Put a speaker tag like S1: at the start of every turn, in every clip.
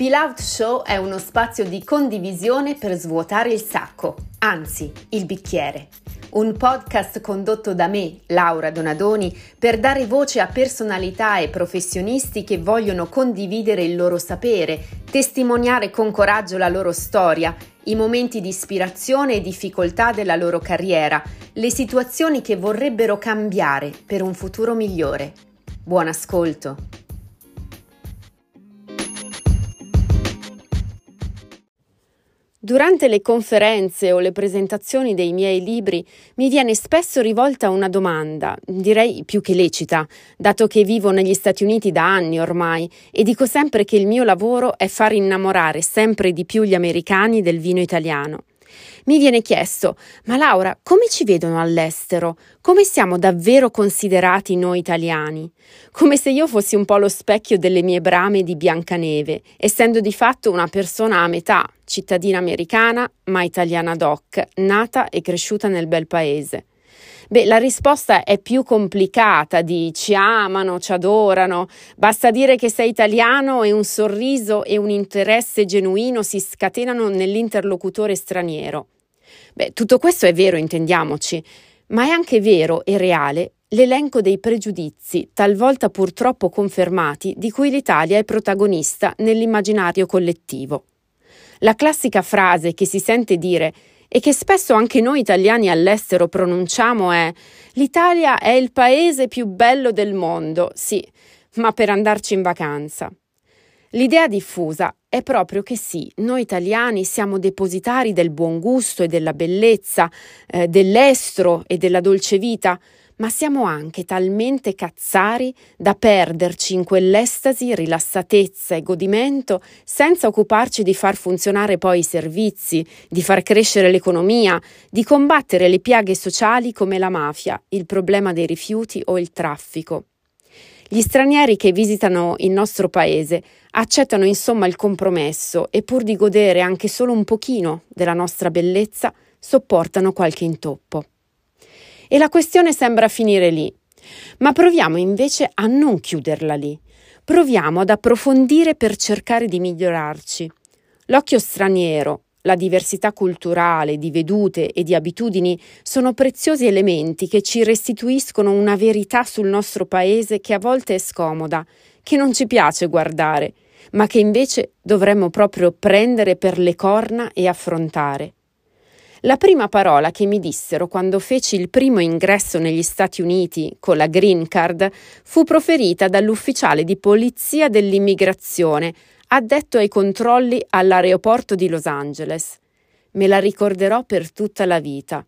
S1: Spill Out Show è uno spazio di condivisione per svuotare il sacco, anzi il bicchiere. Un podcast condotto da me, Laura Donadoni, per dare voce a personalità e professionisti che vogliono condividere il loro sapere, testimoniare con coraggio la loro storia, i momenti di ispirazione e difficoltà della loro carriera, le situazioni che vorrebbero cambiare per un futuro migliore. Buon ascolto! Durante le conferenze o le presentazioni dei miei libri mi viene spesso rivolta una domanda, direi più che lecita, dato che vivo negli Stati Uniti da anni ormai e dico sempre che il mio lavoro è far innamorare sempre di più gli americani del vino italiano. Mi viene chiesto, ma Laura, come ci vedono all'estero? Come siamo davvero considerati noi italiani? Come se io fossi un po' lo specchio delle mie brame di Biancaneve, essendo di fatto una persona a metà, cittadina americana, ma italiana doc, nata e cresciuta nel bel paese. Beh, la risposta è più complicata di ci amano, ci adorano, basta dire che sei italiano e un sorriso e un interesse genuino si scatenano nell'interlocutore straniero. Beh, tutto questo è vero, intendiamoci, ma è anche vero e reale l'elenco dei pregiudizi, talvolta purtroppo confermati, di cui l'Italia è protagonista nell'immaginario collettivo. La classica frase che si sente dire e che spesso anche noi italiani all'estero pronunciamo è l'Italia è il paese più bello del mondo, sì, ma per andarci in vacanza. L'idea diffusa è proprio che sì, noi italiani siamo depositari del buon gusto e della bellezza, eh, dell'estro e della dolce vita, ma siamo anche talmente cazzari da perderci in quell'estasi, rilassatezza e godimento senza occuparci di far funzionare poi i servizi, di far crescere l'economia, di combattere le piaghe sociali come la mafia, il problema dei rifiuti o il traffico. Gli stranieri che visitano il nostro paese accettano insomma il compromesso e pur di godere anche solo un pochino della nostra bellezza, sopportano qualche intoppo. E la questione sembra finire lì. Ma proviamo invece a non chiuderla lì. Proviamo ad approfondire per cercare di migliorarci. L'occhio straniero, la diversità culturale, di vedute e di abitudini sono preziosi elementi che ci restituiscono una verità sul nostro paese che a volte è scomoda, che non ci piace guardare, ma che invece dovremmo proprio prendere per le corna e affrontare. La prima parola che mi dissero quando feci il primo ingresso negli Stati Uniti con la Green Card fu proferita dall'ufficiale di polizia dell'immigrazione addetto ai controlli all'aeroporto di Los Angeles. Me la ricorderò per tutta la vita.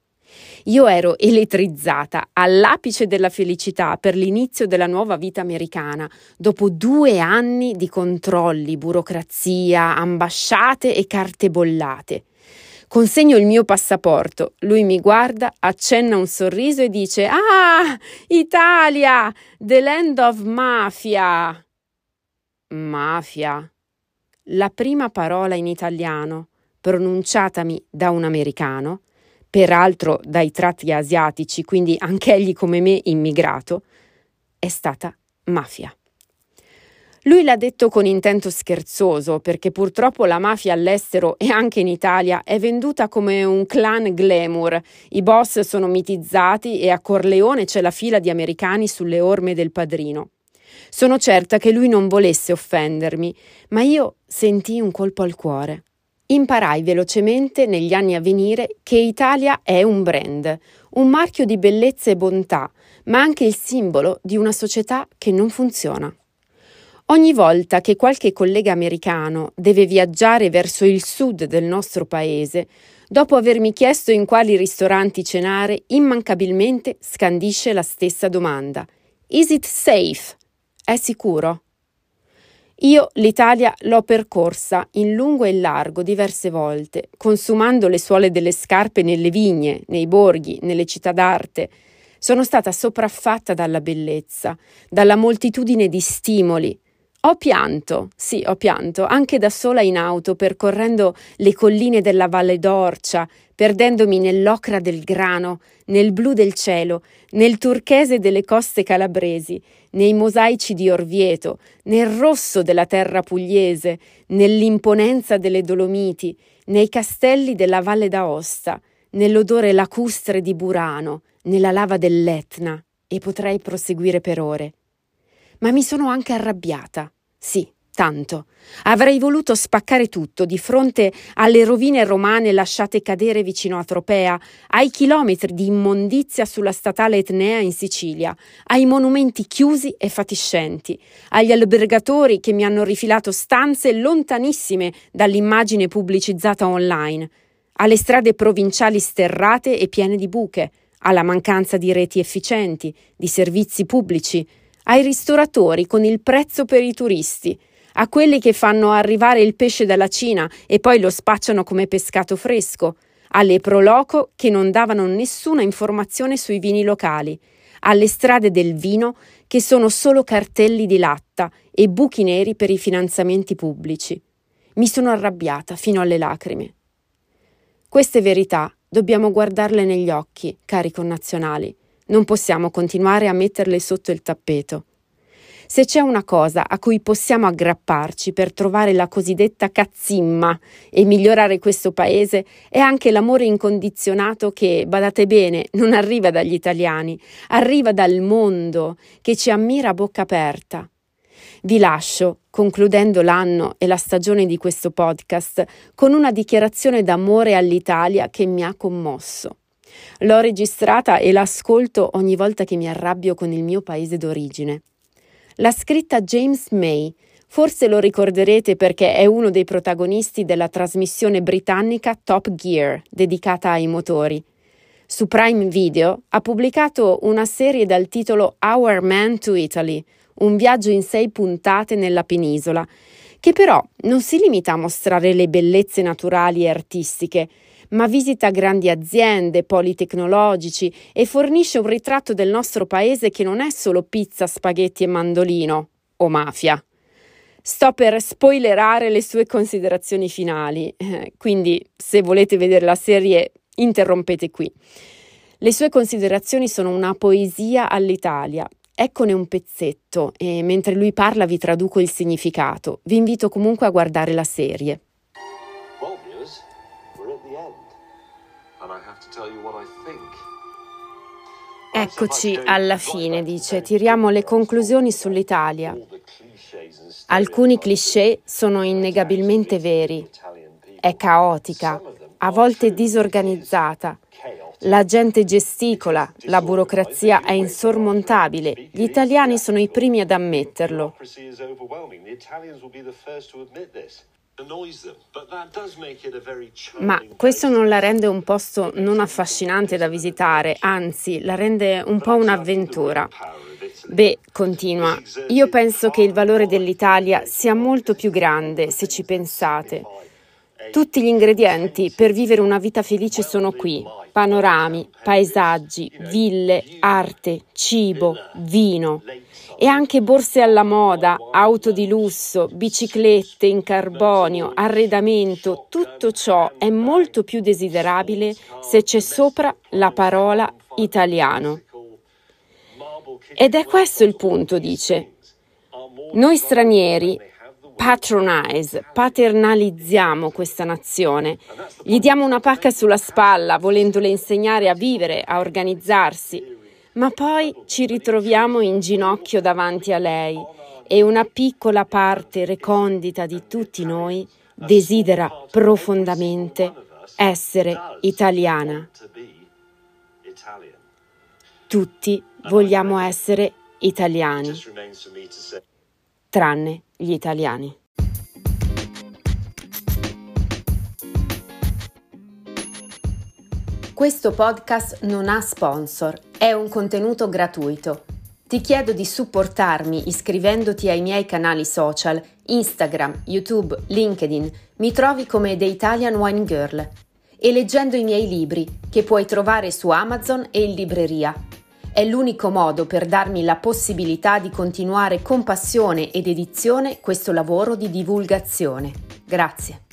S1: Io ero elettrizzata all'apice della felicità per l'inizio della nuova vita americana, dopo due anni di controlli, burocrazia, ambasciate e carte bollate. Consegno il mio passaporto. Lui mi guarda, accenna un sorriso e dice: Ah, Italia, the land of mafia. Mafia. La prima parola in italiano, pronunciatami da un americano, peraltro dai tratti asiatici, quindi anch'egli come me immigrato, è stata mafia. Lui l'ha detto con intento scherzoso, perché purtroppo la mafia all'estero e anche in Italia è venduta come un clan glamour. I boss sono mitizzati e a Corleone c'è la fila di americani sulle orme del padrino. Sono certa che lui non volesse offendermi, ma io sentii un colpo al cuore. Imparai velocemente negli anni a venire che Italia è un brand, un marchio di bellezza e bontà, ma anche il simbolo di una società che non funziona. Ogni volta che qualche collega americano deve viaggiare verso il sud del nostro paese, dopo avermi chiesto in quali ristoranti cenare, immancabilmente scandisce la stessa domanda. Is it safe? È sicuro? Io l'Italia l'ho percorsa in lungo e largo diverse volte, consumando le suole delle scarpe nelle vigne, nei borghi, nelle città d'arte. Sono stata sopraffatta dalla bellezza, dalla moltitudine di stimoli, Ho pianto, sì, ho pianto, anche da sola in auto, percorrendo le colline della Valle d'Orcia, perdendomi nell'ocra del grano, nel blu del cielo, nel turchese delle coste calabresi, nei mosaici di Orvieto, nel rosso della terra pugliese, nell'imponenza delle Dolomiti, nei castelli della Valle d'Aosta, nell'odore lacustre di Burano, nella lava dell'Etna, e potrei proseguire per ore ma mi sono anche arrabbiata. Sì, tanto. Avrei voluto spaccare tutto di fronte alle rovine romane lasciate cadere vicino a Tropea, ai chilometri di immondizia sulla statale Etnea in Sicilia, ai monumenti chiusi e fatiscenti, agli albergatori che mi hanno rifilato stanze lontanissime dall'immagine pubblicizzata online, alle strade provinciali sterrate e piene di buche, alla mancanza di reti efficienti, di servizi pubblici, ai ristoratori con il prezzo per i turisti, a quelli che fanno arrivare il pesce dalla Cina e poi lo spacciano come pescato fresco, alle proloco che non davano nessuna informazione sui vini locali, alle strade del vino che sono solo cartelli di latta e buchi neri per i finanziamenti pubblici. Mi sono arrabbiata fino alle lacrime. Queste verità dobbiamo guardarle negli occhi, cari connazionali. Non possiamo continuare a metterle sotto il tappeto. Se c'è una cosa a cui possiamo aggrapparci per trovare la cosiddetta cazzimma e migliorare questo paese, è anche l'amore incondizionato che, badate bene, non arriva dagli italiani, arriva dal mondo che ci ammira a bocca aperta. Vi lascio, concludendo l'anno e la stagione di questo podcast, con una dichiarazione d'amore all'Italia che mi ha commosso. L'ho registrata e l'ascolto ogni volta che mi arrabbio con il mio paese d'origine. L'ha scritta James May, forse lo ricorderete perché è uno dei protagonisti della trasmissione britannica Top Gear, dedicata ai motori. Su Prime Video ha pubblicato una serie dal titolo Our Man to Italy, un viaggio in sei puntate nella penisola, che però non si limita a mostrare le bellezze naturali e artistiche, ma visita grandi aziende, poli tecnologici e fornisce un ritratto del nostro paese che non è solo pizza, spaghetti e mandolino o mafia. Sto per spoilerare le sue considerazioni finali, eh, quindi se volete vedere la serie interrompete qui. Le sue considerazioni sono una poesia all'Italia. Eccone un pezzetto e mentre lui parla vi traduco il significato. Vi invito comunque a guardare la serie. Eccoci alla fine, dice, tiriamo le conclusioni sull'Italia. Alcuni cliché sono innegabilmente veri. È caotica, a volte disorganizzata. La gente gesticola, la burocrazia è insormontabile. Gli italiani sono i primi ad ammetterlo. Ma questo non la rende un posto non affascinante da visitare, anzi la rende un po' un'avventura. Beh, continua, io penso che il valore dell'Italia sia molto più grande se ci pensate. Tutti gli ingredienti per vivere una vita felice sono qui. Panorami, paesaggi, ville, arte, cibo, vino e anche borse alla moda, auto di lusso, biciclette in carbonio, arredamento, tutto ciò è molto più desiderabile se c'è sopra la parola italiano. Ed è questo il punto, dice. Noi stranieri patronize, paternalizziamo questa nazione, gli diamo una pacca sulla spalla volendole insegnare a vivere, a organizzarsi, ma poi ci ritroviamo in ginocchio davanti a lei e una piccola parte recondita di tutti noi desidera profondamente essere italiana. Tutti vogliamo essere italiani, tranne gli italiani. Questo podcast non ha sponsor, è un contenuto gratuito. Ti chiedo di supportarmi iscrivendoti ai miei canali social, Instagram, YouTube, LinkedIn. Mi trovi come The Italian Wine Girl e leggendo i miei libri che puoi trovare su Amazon e in libreria. È l'unico modo per darmi la possibilità di continuare con passione ed edizione questo lavoro di divulgazione. Grazie.